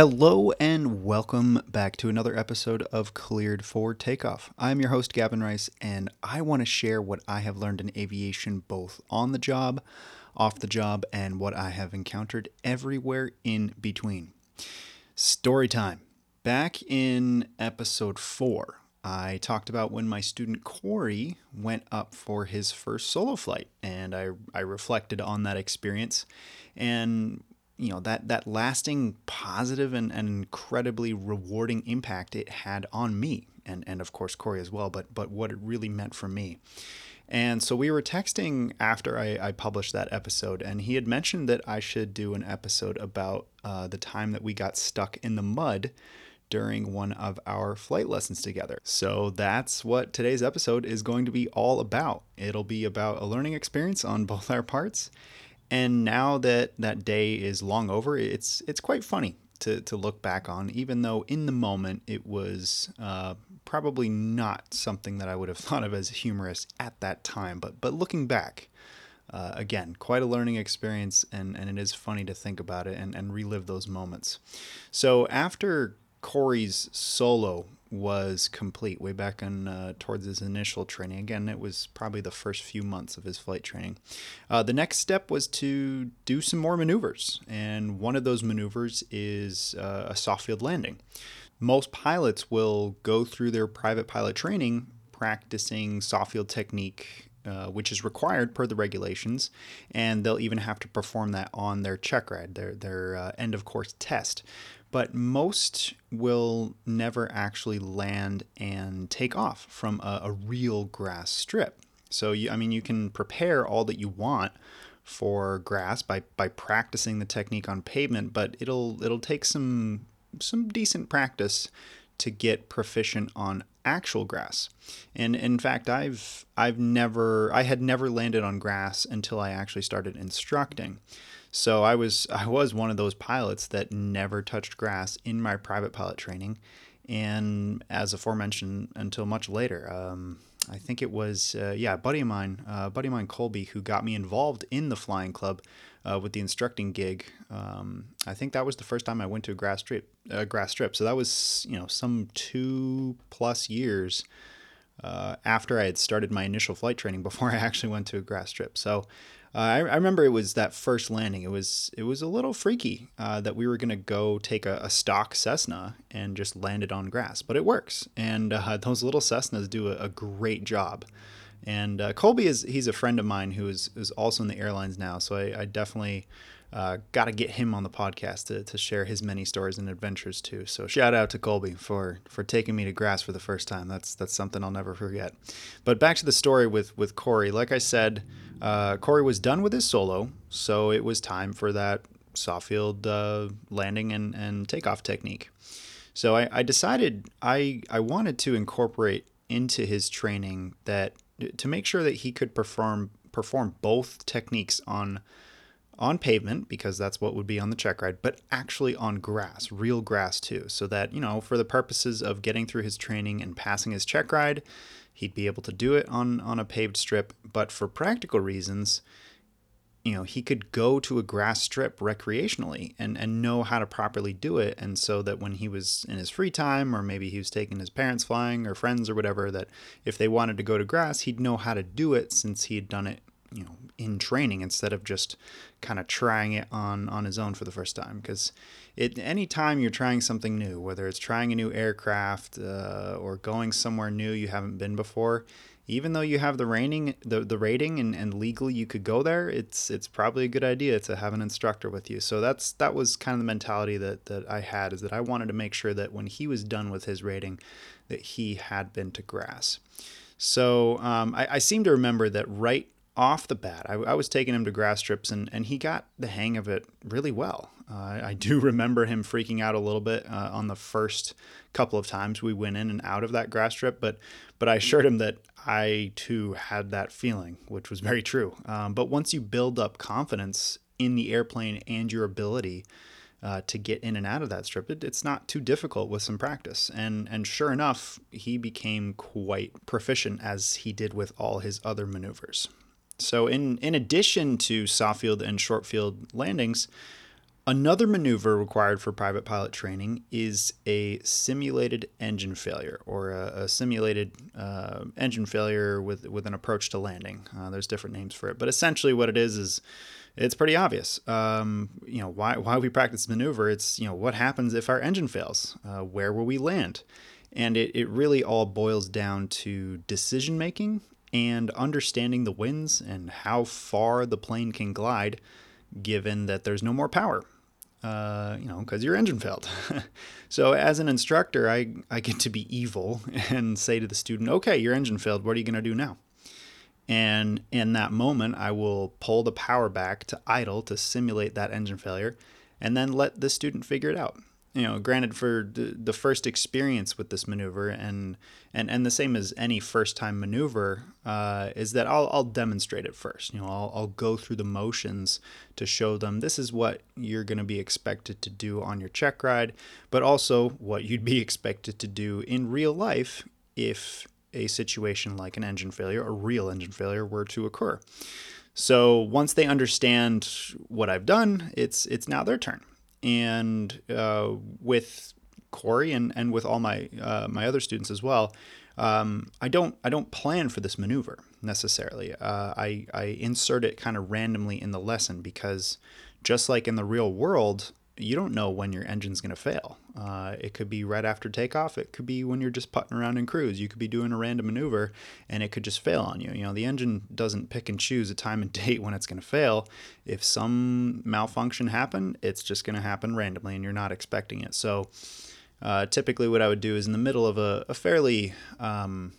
Hello and welcome back to another episode of Cleared for Takeoff. I'm your host, Gavin Rice, and I want to share what I have learned in aviation both on the job, off the job, and what I have encountered everywhere in between. Story time. Back in episode four, I talked about when my student Corey went up for his first solo flight, and I, I reflected on that experience and you know that that lasting positive and, and incredibly rewarding impact it had on me and and of course Corey as well but but what it really meant for me and so we were texting after I, I published that episode and he had mentioned that I should do an episode about uh, the time that we got stuck in the mud during one of our flight lessons together. So that's what today's episode is going to be all about. It'll be about a learning experience on both our parts and now that that day is long over, it's it's quite funny to, to look back on, even though in the moment it was uh, probably not something that I would have thought of as humorous at that time. But but looking back, uh, again, quite a learning experience, and, and it is funny to think about it and, and relive those moments. So after Corey's solo was complete way back in uh, towards his initial training. Again, it was probably the first few months of his flight training. Uh, the next step was to do some more maneuvers, and one of those maneuvers is uh, a soft field landing. Most pilots will go through their private pilot training practicing soft field technique uh, which is required per the regulations, and they'll even have to perform that on their check ride, their their uh, end of course test, but most will never actually land and take off from a, a real grass strip. So you, I mean, you can prepare all that you want for grass by by practicing the technique on pavement, but it'll it'll take some some decent practice to get proficient on actual grass. And in fact, I've I've never I had never landed on grass until I actually started instructing. So I was I was one of those pilots that never touched grass in my private pilot training, and as aforementioned, until much later. Um, I think it was uh, yeah, a buddy of mine, uh, buddy of mine Colby, who got me involved in the flying club uh, with the instructing gig. Um, I think that was the first time I went to a grass strip. Uh, grass strip. So that was you know some two plus years uh, after I had started my initial flight training before I actually went to a grass strip. So uh, I, I, remember it was that first landing. It was it was a little freaky uh, that we were gonna go take a, a, stock Cessna and just land it on grass, but it works. And uh, those little Cessnas do a, a great job. And uh, Colby is he's a friend of mine who is is also in the airlines now, so I, I definitely uh, got to get him on the podcast to, to share his many stories and adventures too. So shout out to Colby for for taking me to grass for the first time. That's that's something I'll never forget. But back to the story with with Corey. Like I said, uh, Corey was done with his solo, so it was time for that soft field uh, landing and, and takeoff technique. So I, I decided I I wanted to incorporate into his training that to make sure that he could perform perform both techniques on on pavement because that's what would be on the check ride, but actually on grass, real grass too, so that, you know, for the purposes of getting through his training and passing his check ride, he'd be able to do it on on a paved strip, but for practical reasons, you know, he could go to a grass strip recreationally and, and know how to properly do it. And so that when he was in his free time, or maybe he was taking his parents flying or friends or whatever, that if they wanted to go to grass, he'd know how to do it since he had done it you know in training instead of just kind of trying it on on his own for the first time. Because it anytime you're trying something new whether it's trying a new aircraft uh, or going somewhere new you haven't been before even though you have the rating the, the rating and, and legally you could go there it's it's probably a good idea to have an instructor with you. So that's that was kind of the mentality that that I had is that I wanted to make sure that when he was done with his rating that he had been to grass. So um, I, I seem to remember that right off the bat, I, I, was taking him to grass strips and, and he got the hang of it really well. Uh, I do remember him freaking out a little bit uh, on the first couple of times we went in and out of that grass strip, but but I assured him that I too had that feeling, which was very true. Um, but once you build up confidence in the airplane and your ability uh, to get in and out of that strip, it, it's not too difficult with some practice. And and sure enough, he became quite proficient as he did with all his other maneuvers. So in in addition to soft field and short field landings, Another maneuver required for private pilot training is a simulated engine failure or a, a simulated uh, engine failure with, with an approach to landing. Uh, there's different names for it, but essentially what it is is it's pretty obvious. Um, you know why why we practice maneuver. It's you know what happens if our engine fails. Uh, where will we land? And it, it really all boils down to decision making and understanding the winds and how far the plane can glide given that there's no more power. Uh, you know, because your engine failed. so, as an instructor, I, I get to be evil and say to the student, okay, your engine failed. What are you going to do now? And in that moment, I will pull the power back to idle to simulate that engine failure and then let the student figure it out you know, granted for the, the first experience with this maneuver and and and the same as any first time maneuver uh, is that I'll, I'll demonstrate it first. You know, I'll, I'll go through the motions to show them this is what you're going to be expected to do on your check ride, but also what you'd be expected to do in real life if a situation like an engine failure, a real engine failure, were to occur. So once they understand what I've done, it's it's now their turn and uh, with Corey and, and with all my uh, my other students as well, um, I don't I don't plan for this maneuver necessarily. Uh, I I insert it kind of randomly in the lesson because just like in the real world, you don't know when your engine's going to fail. Uh, it could be right after takeoff. It could be when you're just putting around in cruise. You could be doing a random maneuver and it could just fail on you. You know, the engine doesn't pick and choose a time and date when it's going to fail. If some malfunction happened, it's just going to happen randomly and you're not expecting it. So, uh, typically, what I would do is in the middle of a, a fairly um,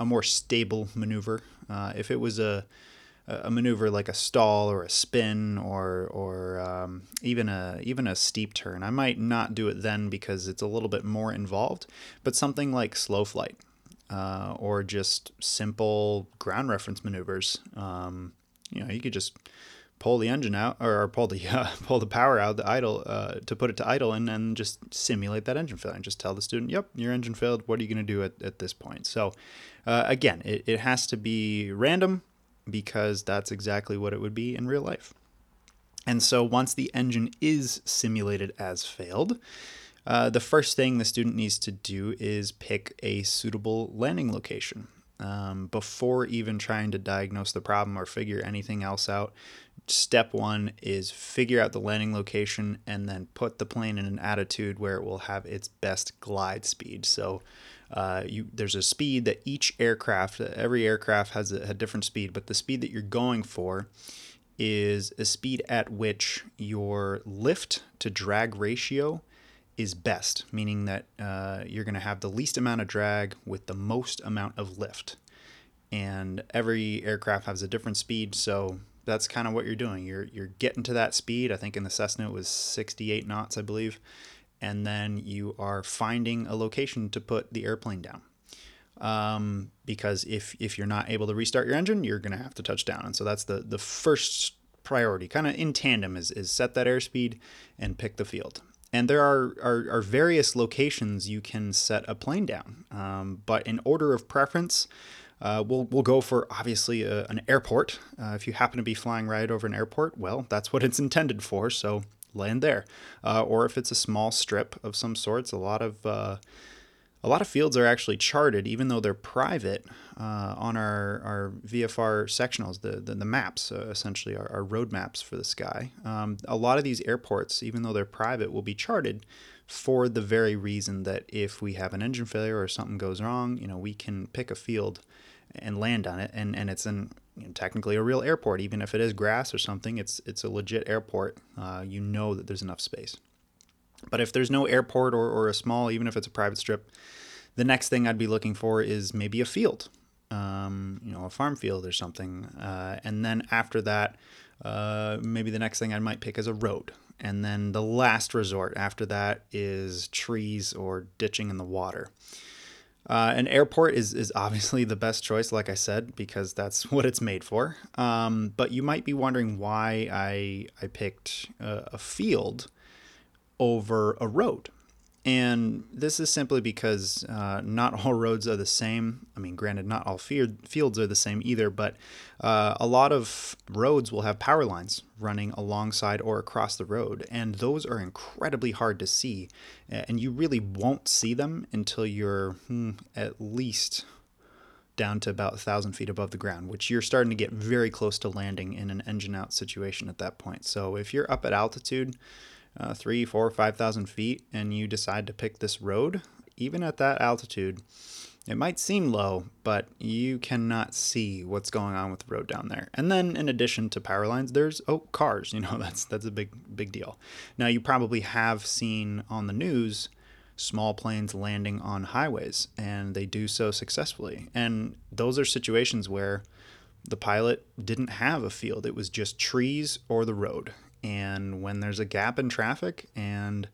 a more stable maneuver. Uh, if it was a a maneuver like a stall or a spin or or um, even a even a steep turn. I might not do it then because it's a little bit more involved. But something like slow flight uh, or just simple ground reference maneuvers. Um, you know, you could just pull the engine out or pull the uh, pull the power out the idle uh, to put it to idle and then just simulate that engine failure and just tell the student yep your engine failed what are you going to do at, at this point so uh, again it, it has to be random because that's exactly what it would be in real life. And so once the engine is simulated as failed, uh, the first thing the student needs to do is pick a suitable landing location. Um, before even trying to diagnose the problem or figure anything else out, step one is figure out the landing location and then put the plane in an attitude where it will have its best glide speed. So uh, you, there's a speed that each aircraft, every aircraft has a, a different speed, but the speed that you're going for is a speed at which your lift to drag ratio is best, meaning that uh, you're going to have the least amount of drag with the most amount of lift. And every aircraft has a different speed, so that's kind of what you're doing. You're you're getting to that speed. I think in the Cessna it was 68 knots, I believe, and then you are finding a location to put the airplane down. Um, because if if you're not able to restart your engine, you're to have to touch down, and so that's the the first priority, kind of in tandem, is is set that airspeed and pick the field. And there are, are, are various locations you can set a plane down, um, but in order of preference, uh, we'll, we'll go for obviously a, an airport. Uh, if you happen to be flying right over an airport, well, that's what it's intended for. So land there. Uh, or if it's a small strip of some sorts, a lot of uh, a lot of fields are actually charted, even though they're private. Uh, on our, our VFR sectionals, the the, the maps uh, essentially are, are road maps for the sky. Um, a lot of these airports, even though they're private, will be charted for the very reason that if we have an engine failure or something goes wrong, you know, we can pick a field and land on it, and, and it's an you know, technically a real airport, even if it is grass or something. It's it's a legit airport. Uh, you know that there's enough space. But if there's no airport or, or a small, even if it's a private strip, the next thing I'd be looking for is maybe a field, um, you know, a farm field or something. Uh, and then after that, uh, maybe the next thing I might pick is a road. And then the last resort after that is trees or ditching in the water. Uh, an airport is, is obviously the best choice, like I said, because that's what it's made for. Um, but you might be wondering why I, I picked a, a field over a road. And this is simply because uh, not all roads are the same. I mean, granted, not all fields are the same either, but uh, a lot of roads will have power lines running alongside or across the road. And those are incredibly hard to see. And you really won't see them until you're hmm, at least down to about 1,000 feet above the ground, which you're starting to get very close to landing in an engine out situation at that point. So if you're up at altitude, uh, three, four, five thousand feet, and you decide to pick this road, even at that altitude, it might seem low, but you cannot see what's going on with the road down there. And then, in addition to power lines, there's oh cars. You know that's that's a big big deal. Now you probably have seen on the news small planes landing on highways, and they do so successfully. And those are situations where the pilot didn't have a field; it was just trees or the road, and when there's a gap in traffic and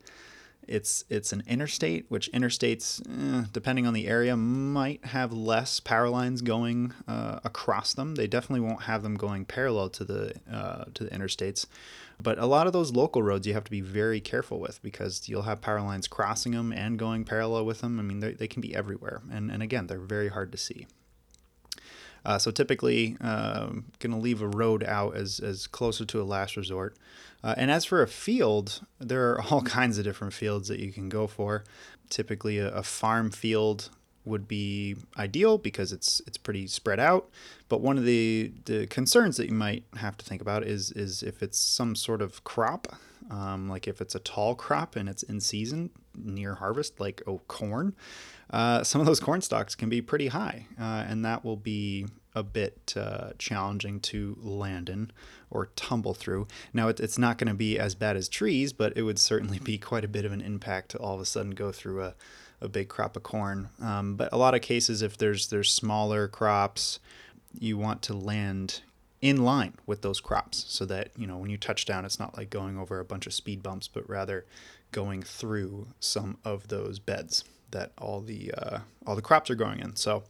it's it's an interstate, which interstates, eh, depending on the area, might have less power lines going uh, across them. They definitely won't have them going parallel to the uh, to the interstates, but a lot of those local roads you have to be very careful with because you'll have power lines crossing them and going parallel with them. I mean, they can be everywhere, and and again, they're very hard to see. Uh, so typically, um, going to leave a road out as, as closer to a last resort. Uh, and as for a field, there are all kinds of different fields that you can go for. Typically, a, a farm field would be ideal because it's it's pretty spread out. But one of the, the concerns that you might have to think about is is if it's some sort of crop, um, like if it's a tall crop and it's in season near harvest, like oh corn, uh, some of those corn stalks can be pretty high, uh, and that will be a bit uh, challenging to land in or tumble through. Now, it, it's not going to be as bad as trees, but it would certainly be quite a bit of an impact to all of a sudden go through a, a big crop of corn. Um, but a lot of cases, if there's there's smaller crops, you want to land in line with those crops so that you know when you touch down, it's not like going over a bunch of speed bumps, but rather going through some of those beds that all the uh, all the crops are going in. So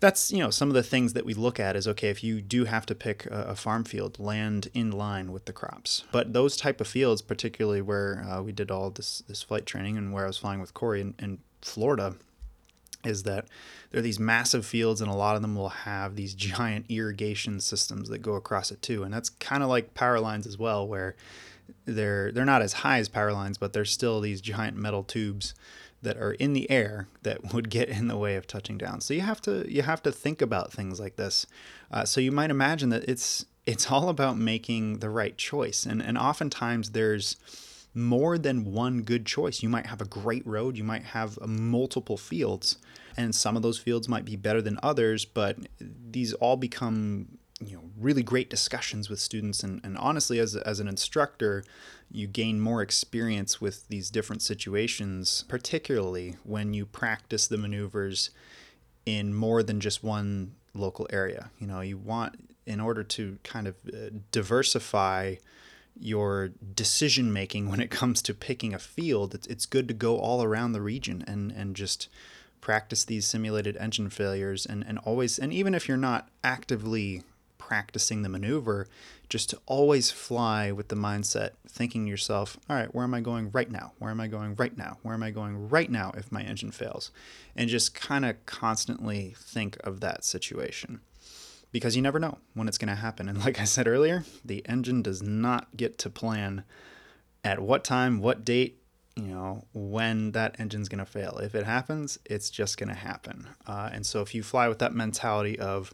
that's you know some of the things that we look at is okay if you do have to pick a, farm field land in line with the crops but those type of fields particularly where uh, we did all this this flight training and where i was flying with corey in, in florida is that there are these massive fields and a lot of them will have these giant irrigation systems that go across it too and that's kind of like power lines as well where they're they're not as high as power lines but they're still these giant metal tubes that are in the air that would get in the way of touching down. So you have to you have to think about things like this. Uh, so you might imagine that it's it's all about making the right choice, and and oftentimes there's more than one good choice. You might have a great road, you might have multiple fields, and some of those fields might be better than others, but these all become you know really great discussions with students and, and honestly as, as an instructor you gain more experience with these different situations particularly when you practice the maneuvers in more than just one local area. You know you want in order to kind of uh, diversify your decision making when it comes to picking a field it's, it's good to go all around the region and and just practice these simulated engine failures and, and always and even if you're not actively practicing the maneuver, just to always fly with the mindset, thinking yourself, all right, where am I going right now? Where am I going right now? Where am I going right now if my engine fails? And just kind of constantly think of that situation because you never know when it's going to happen. And like I said earlier, the engine does not get to plan at what time, what date, you know, when that engine's going to fail. If it happens, it's just going to happen. Uh, and so if you fly with that mentality of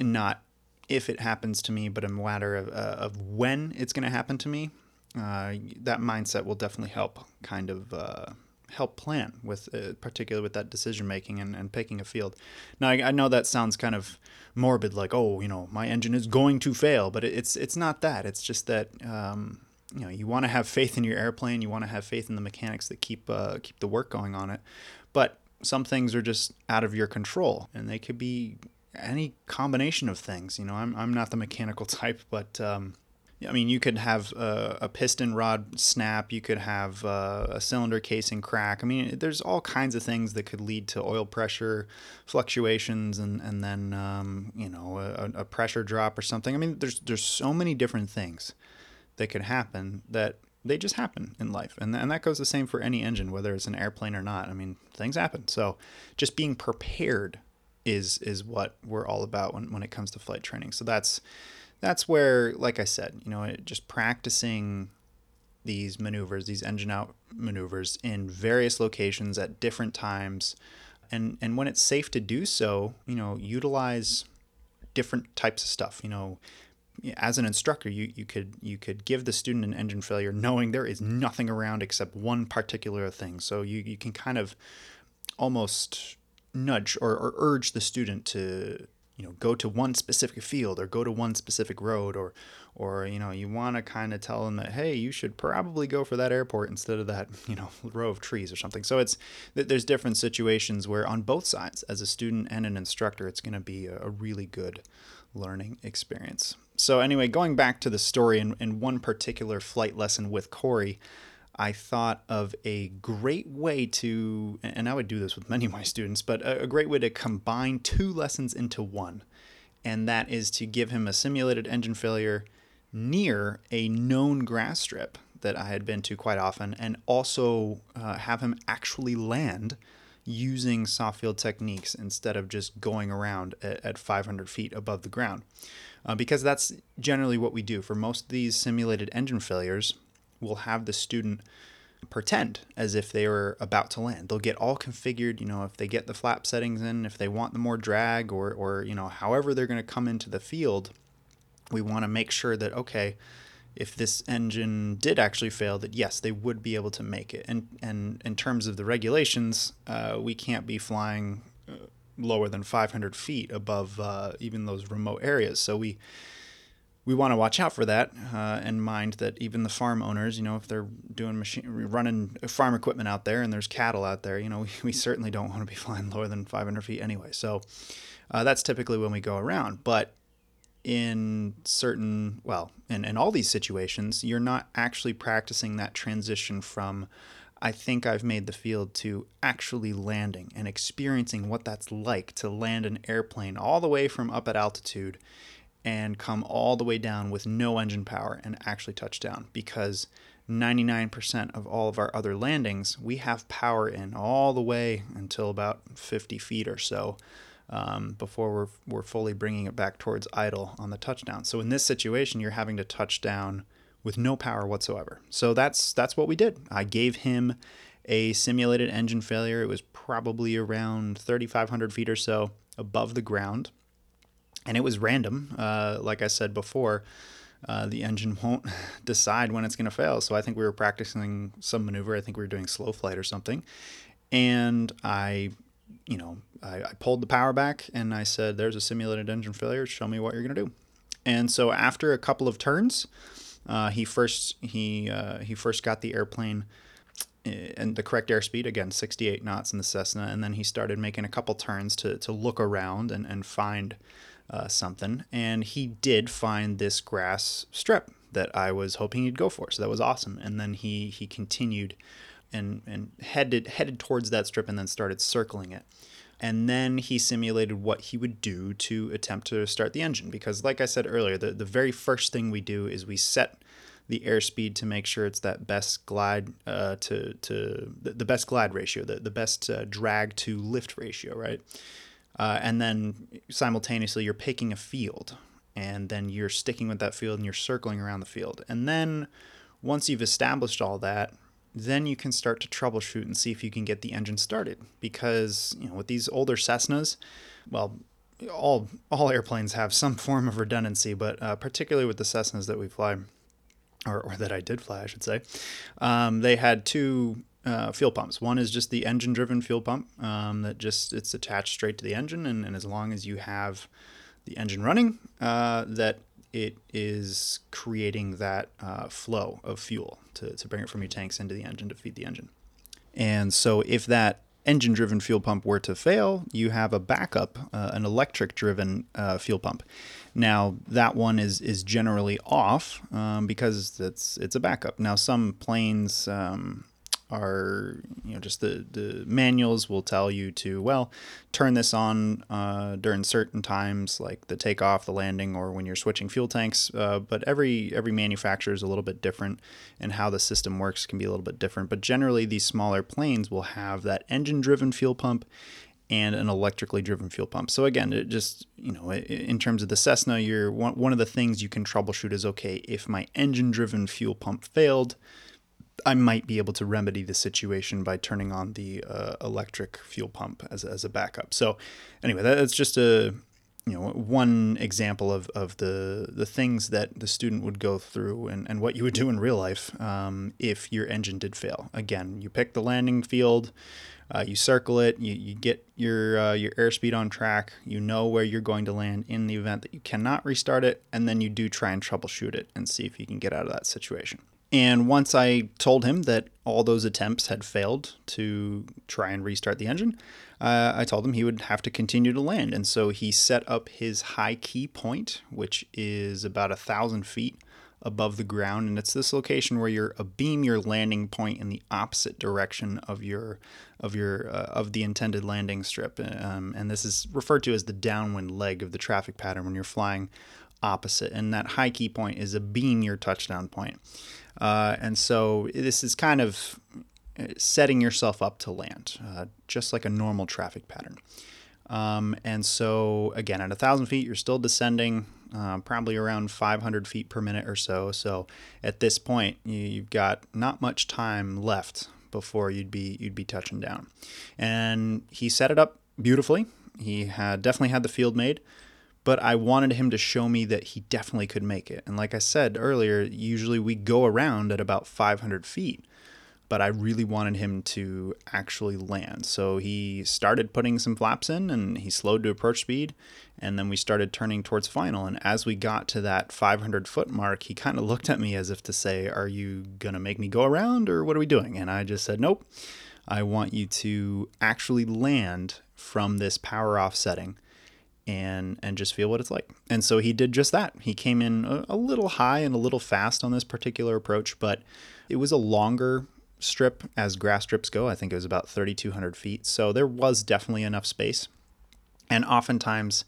not if it happens to me, but a matter of, uh, of when it's going to happen to me, uh, that mindset will definitely help kind of uh, help plan with, uh, particularly with that decision making and, and picking a field. Now, I, I, know that sounds kind of morbid, like, oh, you know, my engine is going to fail, but it's it's not that. It's just that. Um, you know, you want to have faith in your airplane. You want to have faith in the mechanics that keep uh, keep the work going on it. But some things are just out of your control, and they could be any combination of things. You know, I'm, I'm not the mechanical type, but um, I mean, you could have a, a piston rod snap, you could have uh, a cylinder casing crack. I mean, there's all kinds of things that could lead to oil pressure fluctuations and, and then, um, you know, a, a pressure drop or something. I mean, there's, there's so many different things that could happen that they just happen in life. And, and that goes the same for any engine, whether it's an airplane or not. I mean, things happen. So just being prepared is is what we're all about when, when it comes to flight training. So that's that's where, like I said, you know, just practicing these maneuvers, these engine out maneuvers in various locations at different times. And and when it's safe to do so, you know, utilize different types of stuff. You know, as an instructor, you, you could you could give the student an engine failure knowing there is nothing around except one particular thing. So you, you can kind of almost nudge or, or urge the student to you know go to one specific field or go to one specific road or or you know you want to kind of tell them that hey you should probably go for that airport instead of that you know row of trees or something. So it's there's different situations where on both sides as a student and an instructor it's going to be a really good learning experience. So anyway going back to the story in, in one particular flight lesson with corey I thought of a great way to, and I would do this with many of my students, but a, great way to combine two lessons into one. And that is to give him a simulated engine failure near a known grass strip that I had been to quite often, and also uh, have him actually land using soft field techniques instead of just going around at, at 500 feet above the ground. Uh, because that's generally what we do for most of these simulated engine failures will have the student pretend as if they were about to land. They'll get all configured, you know, if they get the flap settings in, if they want the more drag or or you know, however they're going to come into the field, we want to make sure that okay, if this engine did actually fail, that yes, they would be able to make it. And and in terms of the regulations, uh, we can't be flying uh, lower than 500 feet above uh, even those remote areas. So we we want to watch out for that uh, and mind that even the farm owners, you know, if they're doing machine running farm equipment out there and there's cattle out there, you know, we, we certainly don't want to be flying lower than 500 feet anyway. So uh, that's typically when we go around. But in certain, well, in, in all these situations, you're not actually practicing that transition from I think I've made the field to actually landing and experiencing what that's like to land an airplane all the way from up at altitude and come all the way down with no engine power and actually touch down because 99% of all of our other landings we have power in all the way until about 50 feet or so um, before we're, we're fully bringing it back towards idle on the touchdown. So in this situation, you're having to touch down with no power whatsoever. So that's that's what we did. I gave him a simulated engine failure. It was probably around 3,500 feet or so above the ground and it was random. Uh, like I said before, uh, the engine won't decide when it's going to fail. So I think we were practicing some maneuver. I think we were doing slow flight or something. And I, you know, I, I pulled the power back and I said, "There's a simulated engine failure. Show me what you're going to do." And so after a couple of turns, uh, he first he uh, he first got the airplane and the correct airspeed again 68 knots in the Cessna and then he started making a couple turns to, to look around and, and find uh, something, and he did find this grass strip that I was hoping he'd go for. So that was awesome. And then he he continued and and headed headed towards that strip and then started circling it. And then he simulated what he would do to attempt to start the engine because like I said earlier, the, the very first thing we do is we set the airspeed to make sure it's that best glide uh, to to the, the best glide ratio, the, the best uh, drag to lift ratio, right? Uh, and then simultaneously, you're picking a field, and then you're sticking with that field and you're circling around the field. And then once you've established all that, then you can start to troubleshoot and see if you can get the engine started. Because you know, with these older Cessnas, well, all all airplanes have some form of redundancy, but uh, particularly with the Cessnas that we fly, or, or that I did fly, I should say, um, they had two uh, fuel pumps. One is just the engine-driven fuel pump um, that just it's attached straight to the engine, and, and as long as you have the engine running, uh, that it is creating that uh, flow of fuel to, to bring it from your tanks into the engine to feed the engine. And so if that engine driven fuel pump were to fail, you have a backup, uh, an electric driven uh, fuel pump. Now that one is is generally off um, because it's it's a backup. Now some planes um, are you know just the the manuals will tell you to well turn this on uh, during certain times like the takeoff the landing or when you're switching fuel tanks uh, but every every manufacturer is a little bit different and how the system works can be a little bit different but generally these smaller planes will have that engine driven fuel pump and an electrically driven fuel pump. So again, it just you know, in terms of the Cessna, you're one, one of the things you can troubleshoot is okay, if my engine driven fuel pump failed, I might be able to remedy the situation by turning on the uh, electric fuel pump as, as a backup. So, anyway, that's just a you know one example of, of the the things that the student would go through and, and what you would do in real life um, if your engine did fail. Again, you pick the landing field, uh, you circle it, you, you get your uh, your airspeed on track, you know where you're going to land in the event that you cannot restart it, and then you do try and troubleshoot it and see if you can get out of that situation. And once I told him that all those attempts had failed to try and restart the engine, uh, I told him he would have to continue to land. And so he set up his high key point, which is about a thousand feet above the ground. And it's this location where you're abeam your landing point in the opposite direction of your of your uh, of the intended landing strip. Um, and this is referred to as the downwind leg of the traffic pattern when you're flying opposite. And that high key point is abeam your touchdown point. Uh, and so this is kind of uh, setting yourself up to land, uh, just like a normal traffic pattern. Um, and so, again, at a thousand feet, you're still descending, uh, probably around 500 feet per minute or so. So, at this point, you've got not much time left before you'd be you'd be touching down. And he set it up beautifully. He had definitely had the field made but I wanted him to show me that he definitely could make it. And like I said earlier, usually we go around at about 500 feet, but I really wanted him to actually land. So he started putting some flaps in and he slowed to approach speed. And then we started turning towards final. And as we got to that 500 foot mark, he kind of looked at me as if to say, Are you going to make me go around or what are we doing? And I just said, Nope. I want you to actually land from this power off setting and and just feel what it's like. And so he did just that. He came in a, a, little high and a little fast on this particular approach, but it was a longer strip as grass strips go. I think it was about 3,200 feet. So there was definitely enough space. And oftentimes,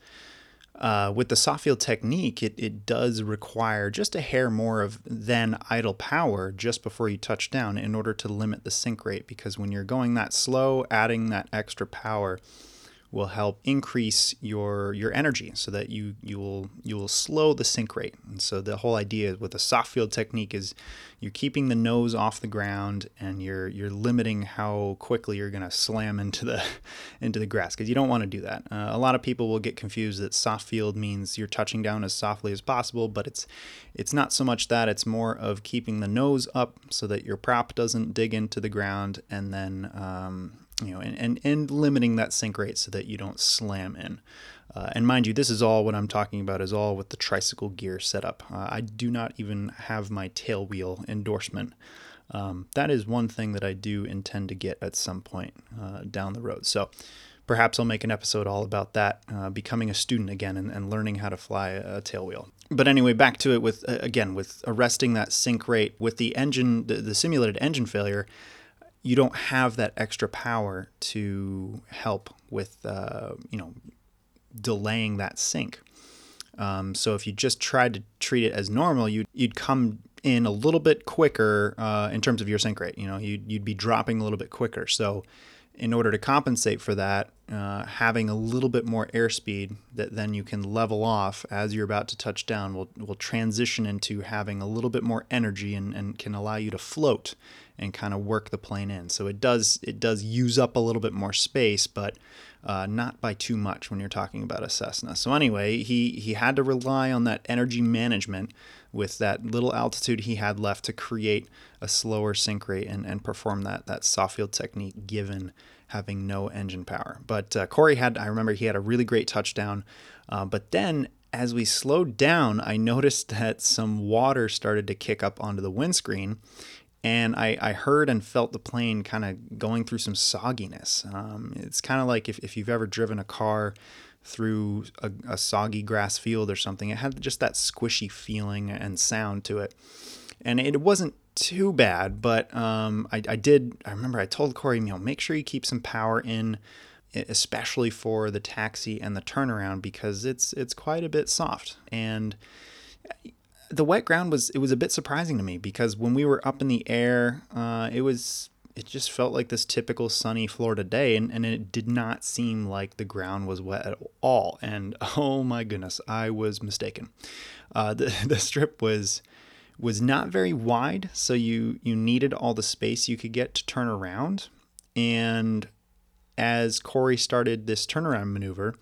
uh, with the soft field technique, it, it does require just a hair more of than idle power just before you touch down in order to limit the sink rate. Because when you're going that slow, adding that extra power will help increase your your energy so that you you will you will slow the sink rate. And so the whole idea with the soft field technique is you're keeping the nose off the ground and you're you're limiting how quickly you're going to slam into the into the grass because you don't want to do that. Uh, a lot of people will get confused that soft field means you're touching down as softly as possible, but it's it's not so much that it's more of keeping the nose up so that your prop doesn't dig into the ground and then um, you know, and, and, and limiting that sink rate so that you don't slam in. Uh, and mind you, this is all what I'm talking about is all with the tricycle gear setup. Uh, I do not even have my tail wheel endorsement. Um, that is one thing that I do intend to get at some point uh, down the road. So perhaps I'll make an episode all about that, uh, becoming a student again and, and, learning how to fly a tail wheel. But anyway, back to it with, again, with arresting that sink rate with the engine, the, the simulated engine failure you don't have that extra power to help with uh, you know delaying that sink. Um, so if you just tried to treat it as normal, you'd you'd come in a little bit quicker uh, in terms of your sink rate. You know, you'd you'd be dropping a little bit quicker. So in order to compensate for that, uh, having a little bit more airspeed that then you can level off as you're about to touch down will, will transition into having a little bit more energy and, and can allow you to float and kind of work the plane in. So it does it does use up a little bit more space, but uh, not by too much when you're talking about a Cessna. So anyway, he he had to rely on that energy management with that little altitude he had left to create a slower sink rate and, and perform that that soft field technique given having no engine power. But uh, Corey had I remember he had a really great touchdown, uh, but then as we slowed down, I noticed that some water started to kick up onto the windscreen and I, I heard and felt the plane kind of going through some sogginess. Um, it's kind of like if, if you've ever driven a car through a, a, soggy grass field or something, it had just that squishy feeling and sound to it. And it wasn't too bad, but um, I, I did. I remember I told Corey, you know, make sure you keep some power in, especially for the taxi and the turnaround because it's it's quite a bit soft. And the wet ground was it was a bit surprising to me because when we were up in the air, uh, it was it just felt like this typical sunny Florida day, and, and it did not seem like the ground was wet at all. And oh my goodness, I was mistaken. Uh, the the strip was was not very wide, so you you needed all the space you could get to turn around. And as Corey started this turnaround maneuver,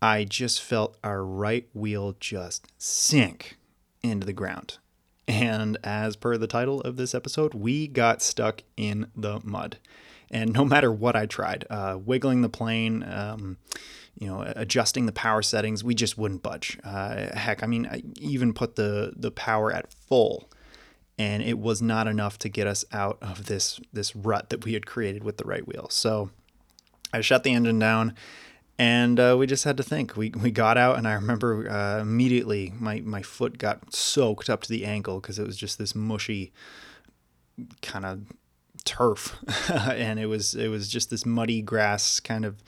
I just felt our right wheel just sink into the ground. And as per the title of this episode, we got stuck in the mud. And no matter what I tried, uh, wiggling the plane, um, you know, adjusting the power settings, we just wouldn't budge. Uh, heck, I mean, I even put the the power at full, and it was not enough to get us out of this this rut that we had created with the right wheel. So I shut the engine down, and uh, we just had to think. We we got out, and I remember uh, immediately my my foot got soaked up to the ankle because it was just this mushy kind of turf, and it was it was just this muddy grass kind of.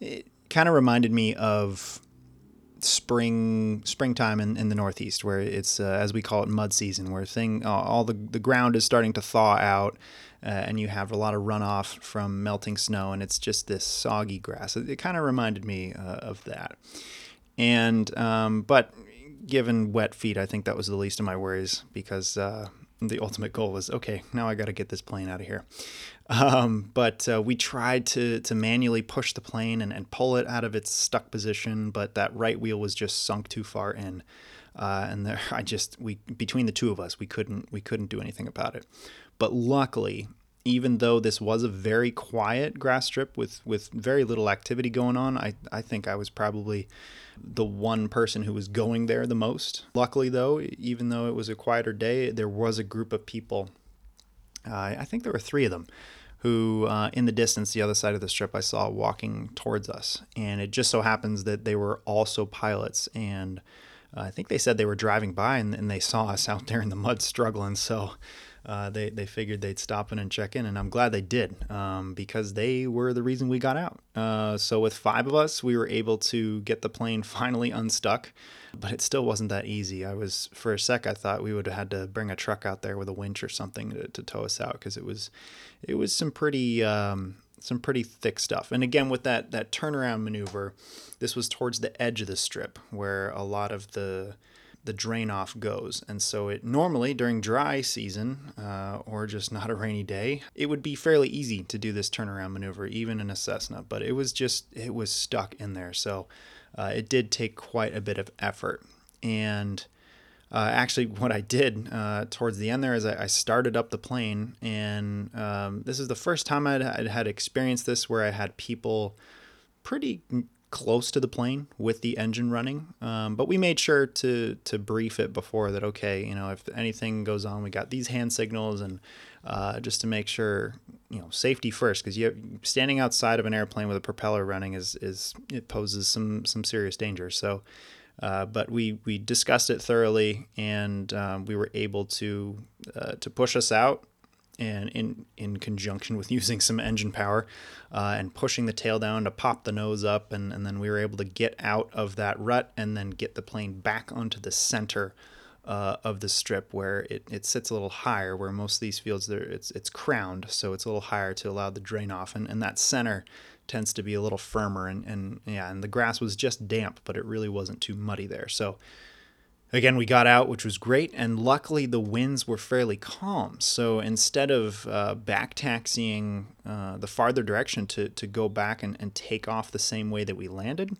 It, kind of reminded me of spring springtime in, in the northeast where it's uh, as we call it mud season where thing all the, the ground is starting to thaw out uh, and you have a lot of runoff from melting snow and it's just this soggy grass it, it kind of reminded me uh, of that and um, but given wet feet i think that was the least of my worries because uh, the ultimate goal was okay now i got to get this plane out of here um, but uh, we tried to to manually push the plane and, and pull it out of its stuck position, but that right wheel was just sunk too far in. Uh, and there, I just we between the two of us we couldn't we couldn't do anything about it. But luckily, even though this was a very quiet grass strip with with very little activity going on, I I think I was probably the one person who was going there the most. Luckily, though, even though it was a quieter day, there was a group of people. Uh, I think there were three of them who, uh, in the distance, the other side of the strip, I saw walking towards us. And it just so happens that they were also pilots. And uh, I think they said they were driving by and, and, they saw us out there in the mud struggling. So uh, they, they figured they'd stop in and check in. And I'm glad they did um, because they were the reason we got out. Uh, so with five of us, we were able to get the plane finally unstuck but it still wasn't that easy. I was for a sec I thought we would have had to bring a truck out there with a winch or something to, to tow us out because it was it was some pretty um, some pretty thick stuff. And again with that that turnaround maneuver, this was towards the edge of the strip where a lot of the the drain off goes. And so it normally during dry season uh, or just not a rainy day, it would be fairly easy to do this turnaround maneuver, even in a Cessna. But it was just it was stuck in there. So uh, it did take quite a bit of effort. And uh, actually, what I did uh, towards the end there is I, I started up the plane, and um, this is the first time I'd, I'd, had experienced this where I had people pretty close to the plane with the engine running. Um, but we made sure to to brief it before that. Okay, you know, if anything goes on, we got these hand signals, and uh, just to make sure you know safety first because you standing outside of an airplane with a propeller running is is it poses some some serious danger so uh, but we we discussed it thoroughly and um, we were able to uh, to push us out and in in conjunction with using some engine power uh, and pushing the tail down to pop the nose up and, and then we were able to get out of that rut and then get the plane back onto the center uh, of the strip where it, it sits a little higher where most of these fields it's it's crowned so it's a little higher to allow the drain off and, and that center tends to be a little firmer and, and yeah and the grass was just damp but it really wasn't too muddy there. So again we got out which was great and luckily the winds were fairly calm so instead of uh, back taxiing uh, the farther direction to, to go back and, and take off the same way that we landed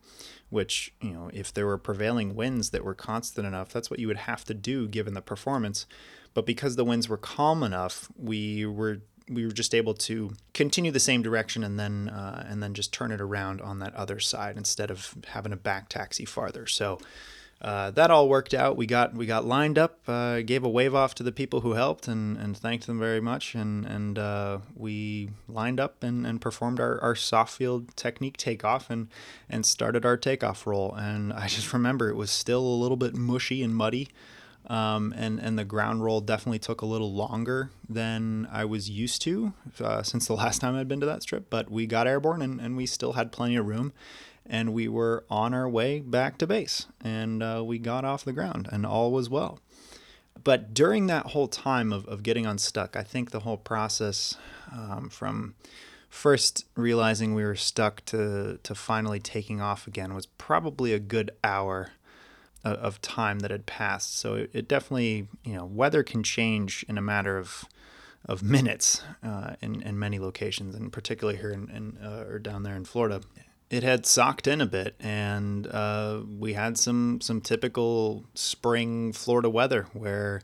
which, you know, if there were prevailing winds that were constant enough, that's what you would have to do given the performance. But because the winds were calm enough, we were we were just able to continue the same direction and then uh, and then just turn it around on that other side instead of having a back taxi farther. So uh, that all worked out. We got we got lined up, uh, gave a wave off to the people who helped, and, and thanked them very much. And and uh, we lined up and, and performed our, our soft field technique takeoff and and started our takeoff roll. And I just remember it was still a little bit mushy and muddy. Um, and and the ground roll definitely took a little longer than I was used to uh, since the last time I'd been to that strip. But we got airborne and, and we still had plenty of room, and we were on our way back to base, and uh, we got off the ground, and all was well. But during that whole time of, of getting unstuck, I think the whole process um, from first realizing we were stuck to to finally taking off again was probably a good hour of time that had passed. So it, it definitely, you know, weather can change in a matter of of minutes uh, in in many locations, and particularly here in, in uh, or down there in Florida. It had socked in a bit, and uh, we had some some typical spring Florida weather where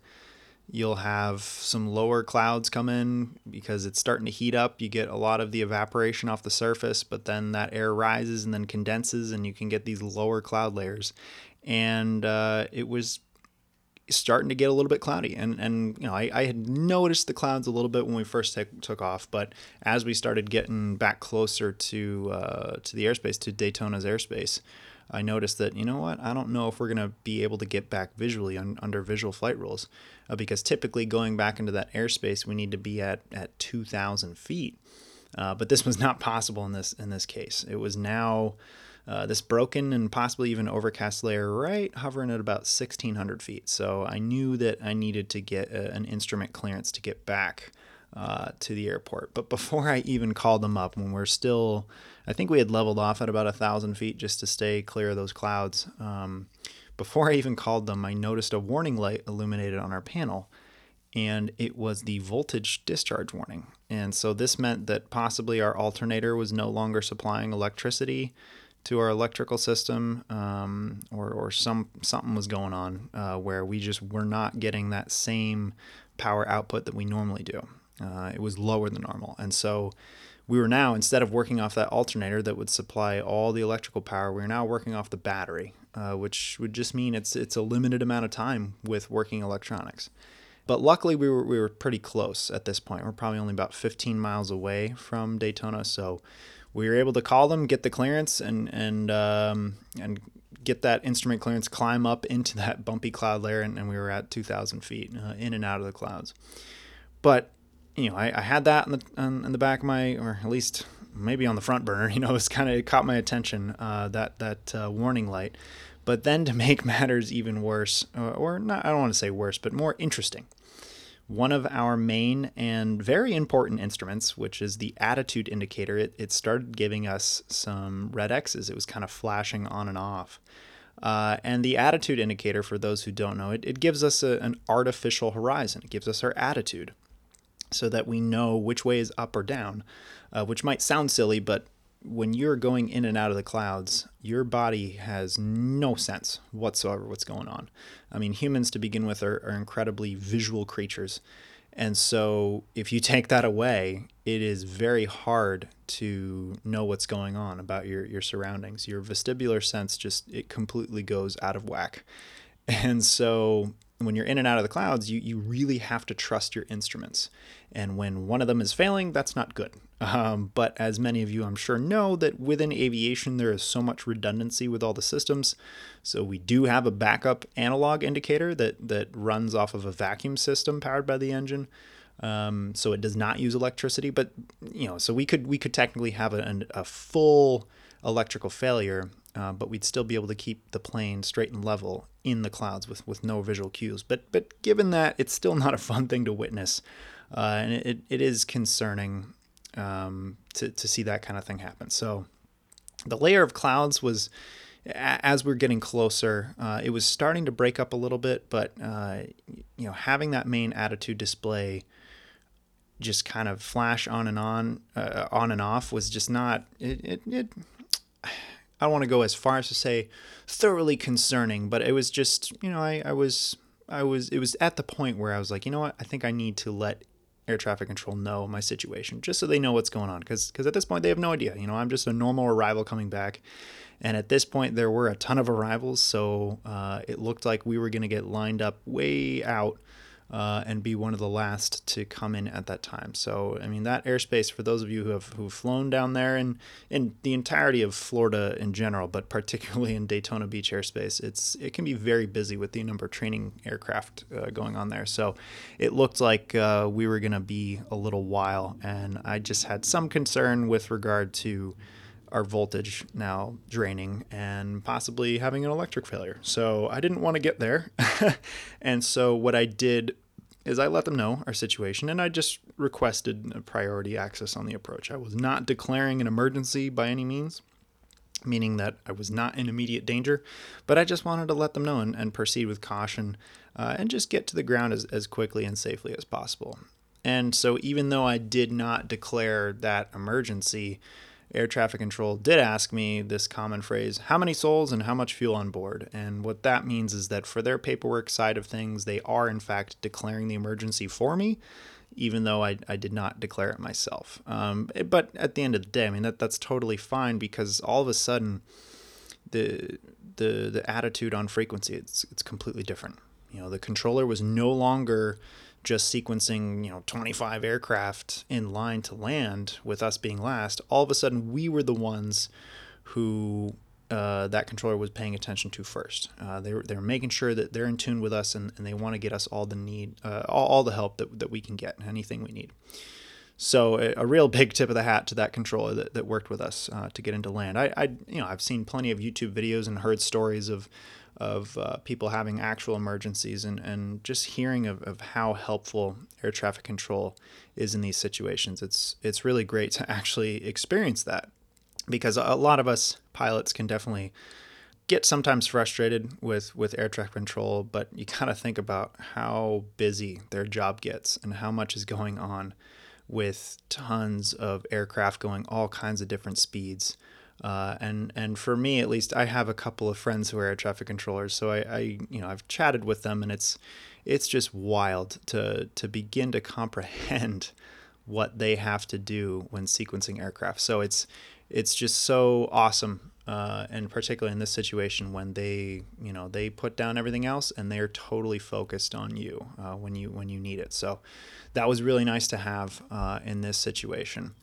You'll have some lower clouds come in because it's starting to heat up. You get a lot of the evaporation off the surface, but then that air rises and then condenses, and you can get these lower cloud layers. And uh, it was starting to get a little bit cloudy. And and you know I, I had noticed the clouds a little bit when we first take, took off but as we started getting back closer to uh, to the airspace to Daytona's airspace I noticed that you know what? I don't know if we're gonna be able to get back visually un, under visual flight rules uh, because typically going back into that airspace we need to be at at 2,000 feet, uh, but this was not possible in this in this case. It was now uh, this broken and possibly even overcast layer right hovering at about 1,600 feet. So I knew that I needed to get a, an instrument clearance to get back. Uh, to the airport. But before I even called them up, when we're still, I think we had leveled off at about a thousand feet just to stay clear of those clouds. Um, before I even called them, I noticed a warning light illuminated on our panel, and it was the voltage discharge warning. And so this meant that possibly our alternator was no longer supplying electricity to our electrical system, um, or, or some something was going on uh, where we just were not getting that same power output that we normally do. Uh, it was lower than normal, and so we were now instead of working off that alternator that would supply all the electrical power, we are now working off the battery, uh, which would just mean it's it's a limited amount of time with working electronics. But luckily, we were we were pretty close at this point. We're probably only about 15 miles away from Daytona, so we were able to call them, get the clearance, and and um, and get that instrument clearance, climb up into that bumpy cloud layer, and, and we were at 2,000 feet, uh, in and out of the clouds. But you know, I, I had that in the on, in the back of my, or at least maybe on the front burner. You know, it's kind of it caught my attention uh, that that uh, warning light. But then to make matters even worse, uh, or not, I don't want to say worse, but more interesting. One of our main and very important instruments, which is the attitude indicator, it, it started giving us some red X's. It was kind of flashing on and off. Uh, and the attitude indicator, for those who don't know, it, it gives us a, an artificial horizon. It gives us our attitude so that we know which way is up or down, uh, which might sound silly, but when you're going in and out of the clouds, your body has no sense whatsoever what's going on. I mean, humans to begin with are, are incredibly visual creatures. And so if you take that away, it is very hard to know what's going on about your, your surroundings. Your vestibular sense just it completely goes out of whack. And so when you're in and out of the clouds, you, you really have to trust your instruments. And when one of them is failing, that's not good. Um, but as many of you, I'm sure, know that within aviation, there is so much redundancy with all the systems. So we do have a backup analog indicator that, that runs off of a vacuum system powered by the engine. Um, so it does not use electricity, but you know, so we could we could technically have a, a full electrical failure uh, but we'd still be able to keep the plane straight and level in the clouds with, with no visual cues. But but given that, it's still not a fun thing to witness, uh, and it, it is concerning um, to, to see that kind of thing happen. So the layer of clouds was as we're getting closer, uh, it was starting to break up a little bit, but uh, you know, having that main attitude display just kind of flash on and on, uh, on and off was just not it, it, it I don't want to go as far as to say thoroughly concerning, but it was just, you know, I, I was, I was, it was at the point where I was like, you know what, I think I need to let air traffic control know my situation just so they know what's going on. Cause, cause at this point they have no idea, you know, I'm just a normal arrival coming back. And at this point there were a ton of arrivals. So uh, it looked like we were going to get lined up way out uh, and be one of the last to come in at that time. So, I mean, that airspace for those of you who have who've flown down there and in the entirety of Florida in general, but particularly in Daytona Beach airspace, it's it can be very busy with the number of training aircraft uh, going on there. So, it looked like uh, we were going to be a little while, and I just had some concern with regard to our voltage now draining and possibly having an electric failure. So I didn't want to get there. and so what I did is I let them know our situation and I just requested a priority access on the approach. I was not declaring an emergency by any means, meaning that I was not in immediate danger, but I just wanted to let them know and, and proceed with caution uh, and just get to the ground as, as quickly and safely as possible. And so even though I did not declare that emergency, air traffic control did ask me this common phrase how many souls and how much fuel on board? And what that means is that for their paperwork side of things they are in fact declaring the emergency for me even though I, I did not declare it myself. Um, but at the end of the day i mean that, that's totally fine because all of a sudden the the the attitude on frequency it's it's completely different. You know the controller was no longer just sequencing, you know, 25 aircraft in line to land with us being last, all of a sudden we were the ones who uh, that controller was paying attention to first. Uh, they were they're making sure that they're in tune with us and, and they want to get us all the need, uh, all, all the help that, that we can get, and anything we need. So a, a, real big tip of the hat to that controller that, that worked with us uh, to get into land. I, I, you know, I've seen plenty of YouTube videos and heard stories of of uh, people having actual emergencies and, and just hearing of, of how helpful air traffic control is in these situations. It's it's really great to actually experience that because a lot of us pilots can definitely get sometimes frustrated with with air traffic control, but you got to think about how busy their job gets and how much is going on with tons of aircraft going all kinds of different speeds. Uh, and and for me at least, I have a couple of friends who are air traffic controllers, so I, I you know I've chatted with them, and it's it's just wild to to begin to comprehend what they have to do when sequencing aircraft. So it's it's just so awesome, uh, and particularly in this situation when they you know they put down everything else and they're totally focused on you uh, when you when you need it. So that was really nice to have uh, in this situation.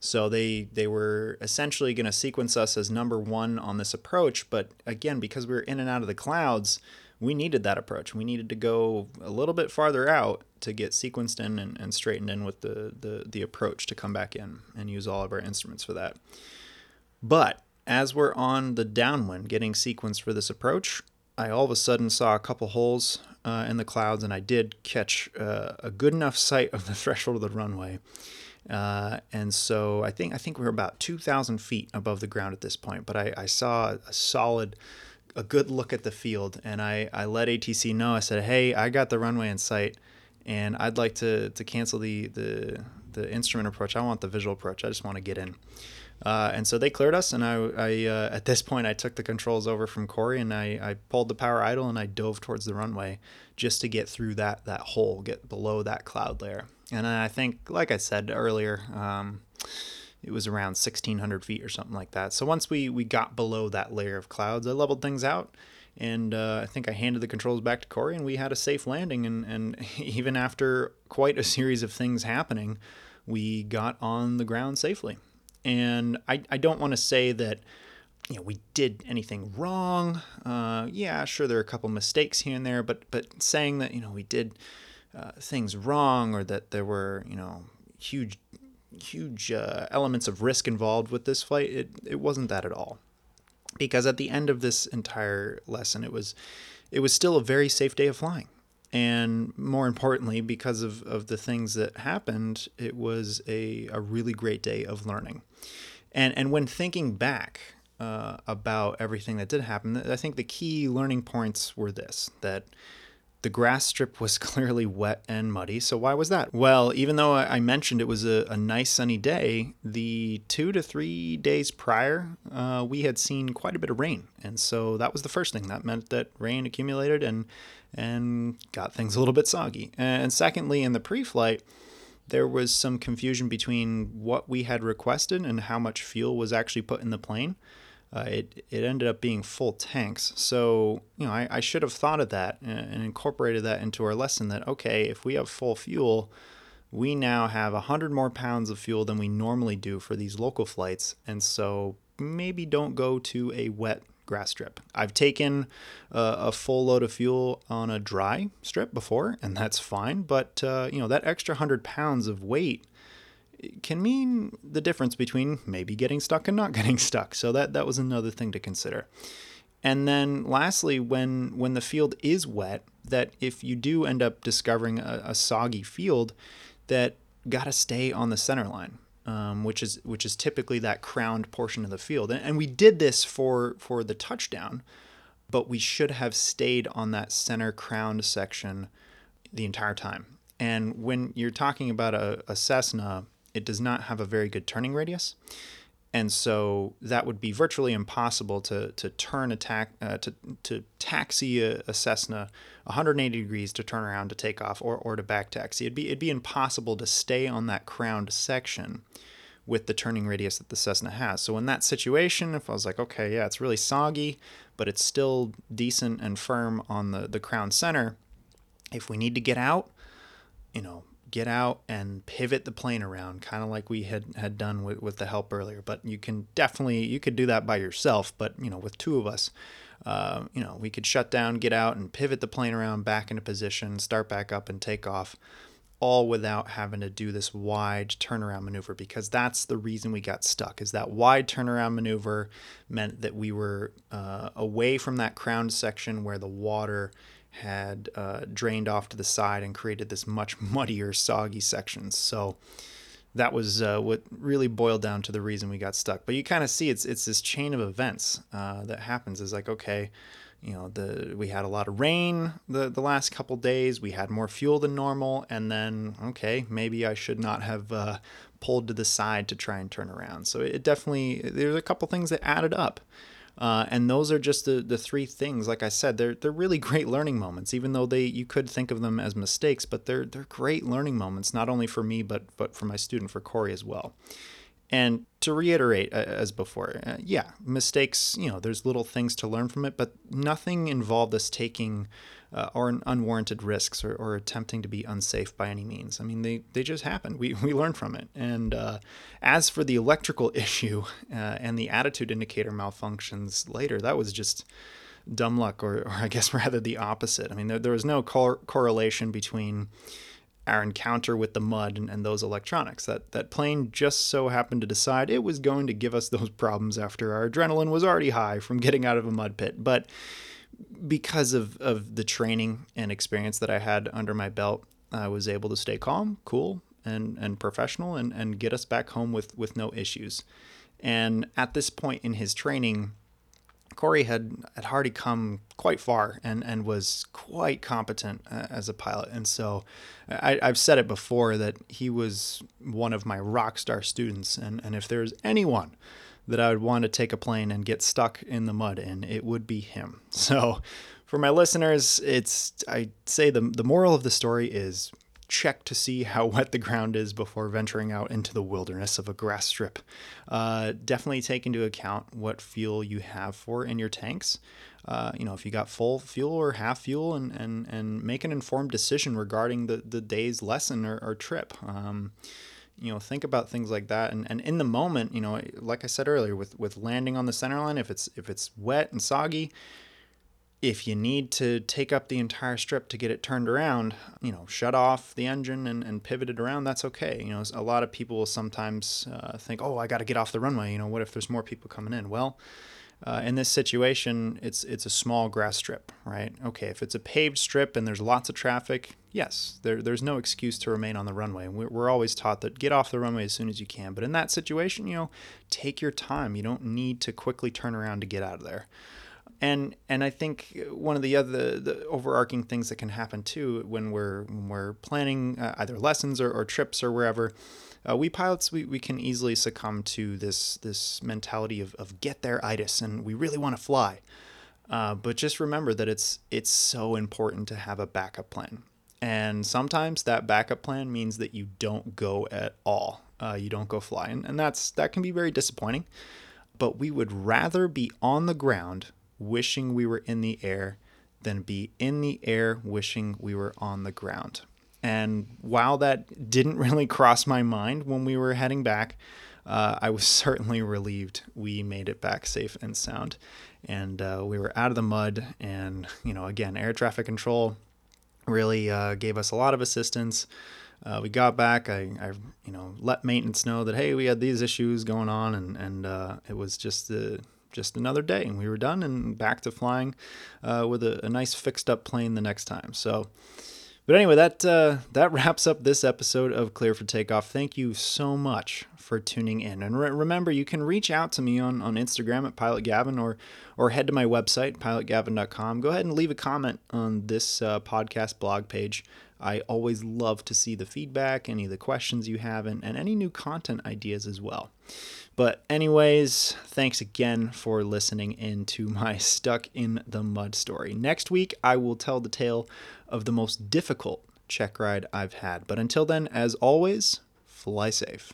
So they they were essentially going to sequence us as number one on this approach, but again, because we were in and out of the clouds, we needed that approach. We needed to go a little bit farther out to get sequenced in and, and straightened in with the, the the approach to come back in and use all of our instruments for that. But as we're on the downwind getting sequenced for this approach, I all of a sudden saw a couple holes uh, in the clouds, and I did catch uh, a good enough sight of the threshold of the runway uh, and so I think I think we are about 2,000 feet above the ground at this point. But I, I saw a solid, a good look at the field, and I, I let ATC know. I said, "Hey, I got the runway in sight, and I'd like to to cancel the the the instrument approach. I want the visual approach. I just want to get in." Uh, and so they cleared us, and I, I uh, at this point I took the controls over from Corey, and I, I pulled the power idle, and I dove towards the runway just to get through that that hole, get below that cloud layer. And I think, like I said earlier, um, it was around 1600 feet or something like that. So once we, we got below that layer of clouds, I leveled things out. And uh, I think I handed the controls back to Corey, and we had a safe landing. And, and even after quite a series of things happening, we got on the ground safely. And I, I don't want to say that you know we did anything wrong. Uh, yeah, sure there are a couple mistakes here and there, but but saying that you know we did uh, things wrong or that there were you know huge huge uh, elements of risk involved with this flight it, it wasn't that at all. Because at the end of this entire lesson it was it was still a very safe day of flying. And more importantly because of, of the things that happened it was a, a really great day of learning. And and when thinking back uh, about everything that did happen i think the key learning points were this that the grass strip was clearly wet and muddy, so why was that? Well, even though I mentioned it was a, a nice sunny day, the two to three days prior, uh, we had seen quite a bit of rain, and so that was the first thing. That meant that rain accumulated and and got things a little bit soggy. And secondly, in the pre-flight, there was some confusion between what we had requested and how much fuel was actually put in the plane. Uh, it it ended up being full tanks. So you know, I, I should have thought of that and, incorporated that into our lesson. That okay, if we have full fuel, we now have hundred more pounds of fuel than we normally do for these local flights, and so maybe don't go to a wet grass strip. I've taken uh, a full load of fuel on a dry strip before, and that's fine. But uh, you know that extra hundred pounds of weight can mean the difference between maybe getting stuck and not getting stuck. So that that was another thing to consider. And then lastly, when when the field is wet, that if you do end up discovering a, a soggy field, that gotta stay on the center line, um, which is which is typically that crowned portion of the field. And, and we did this for for the touchdown, but we should have stayed on that center crowned section the entire time. And when you're talking about a, a Cessna it does not have a very good turning radius. And so that would be virtually impossible to, to turn a uh, to, to taxi a, a, Cessna 180 degrees to turn around to take off or, or to back taxi. It'd be, it'd be impossible to stay on that crowned section with the turning radius that the Cessna has. So in that situation, if I was like, okay, yeah, it's really soggy, but it's still decent and firm on the, the crown center, if we need to get out, you know, get out and pivot the plane around kind of like we had had done with, with the help earlier. But you can definitely you could do that by yourself but you know with two of us uh, you know we could shut down get out and pivot the plane around back into position start back up and take off all without having to do this wide turnaround maneuver because that's the reason we got stuck is that wide turnaround maneuver meant that we were uh, away from that crown section where the water had uh, drained off to the side and created this much muddier, soggy section. So that was uh, what really boiled down to the reason we got stuck. But you kind of see it's it's this chain of events uh, that happens. Is like okay, you know the we had a lot of rain the the last couple days. We had more fuel than normal, and then okay, maybe I should not have uh, pulled to the side to try and turn around. So it definitely there's a couple things that added up. Uh, and those are just the, the three things. Like I said, they're they're really great learning moments. Even though they you could think of them as mistakes, but they're they're great learning moments, not only for me but but for my student for Corey as well. And to reiterate, uh, as before, uh, yeah, mistakes. You know, there's little things to learn from it, but nothing involved us taking uh, or unwarranted risks or, or, attempting to be unsafe by any means. I mean, they, they just happen. We, we learn from it. And uh, as for the electrical issue uh, and the attitude indicator malfunctions later, that was just dumb luck, or, or I guess rather the opposite. I mean, there, there was no cor- correlation between our encounter with the mud and, and, those electronics. That that plane just so happened to decide it was going to give us those problems after our adrenaline was already high from getting out of a mud pit. But because of, of the training and experience that I had under my belt, I was able to stay calm, cool, and, and professional and, and get us back home with, with no issues. And at this point in his training, Corey had, had already come quite far and, and was quite competent uh, as a pilot. And so I, I've said it before that he was one of my rock star students. And, and if there's anyone that I would want to take a plane and get stuck in the mud in, it would be him. So, for my listeners, it's I say the the moral of the story is check to see how wet the ground is before venturing out into the wilderness of a grass strip. Uh, definitely take into account what fuel you have for in your tanks. Uh, you know, if you got full fuel or half fuel, and and and make an informed decision regarding the the day's lesson or, or trip. Um, you know think about things like that. And, and in the moment you know like i said earlier with with landing on the center line if it's if it's wet and soggy if you need to take up the entire strip to get it turned around you know shut off the engine and, and pivot it around that's okay. You know a lot of people will sometimes uh, think oh i got to get off the runway. You know what if there's more people coming in? Well uh, in this situation, it's it's a small grass strip, right? Okay, if it's a paved strip and there's lots of traffic, yes, there, there's no excuse to remain on the runway. We're, we're always taught that get off the runway as soon as you can. But in that situation, you know, take your time. You don't need to quickly turn around to get out of there. And and I think one of the other the overarching things that can happen too when we're when we're planning uh, either lessons or, or trips or wherever uh, we pilots we, we can easily succumb to this this mentality of, of get there itis and we really want to fly. Uh, but just remember that it's it's so important to have a backup plan. And sometimes that backup plan means that you don't go at all. Uh, you don't go fly. And, and that's that can be very disappointing. But we would rather be on the ground wishing we were in the air than be in the air wishing we were on the ground. And while that didn't really cross my mind when we were heading back, uh, I was certainly relieved we made it back safe and sound. And uh, we were out of the mud. And, you know, again, air traffic control really uh, gave us a lot of assistance. Uh, we got back. I, I, you know, let maintenance know that hey, we had these issues going on, and and uh, it was just uh, just another day, and we were done and back to flying uh, with a, a, nice fixed up plane the next time. So, but anyway, that uh, that wraps up this episode of Clear for Takeoff. Thank you so much for tuning in, and re- remember, you can reach out to me on on Instagram at Pilot Gavin or or head to my website pilotgavin.com. Go ahead and leave a comment on this uh, podcast blog page. I always love to see the feedback, any of the questions you have, and, and any new content ideas as well. But, anyways, thanks again for listening in to my Stuck in the Mud story. Next week, I will tell the tale of the most difficult check ride I've had. But until then, as always, fly safe.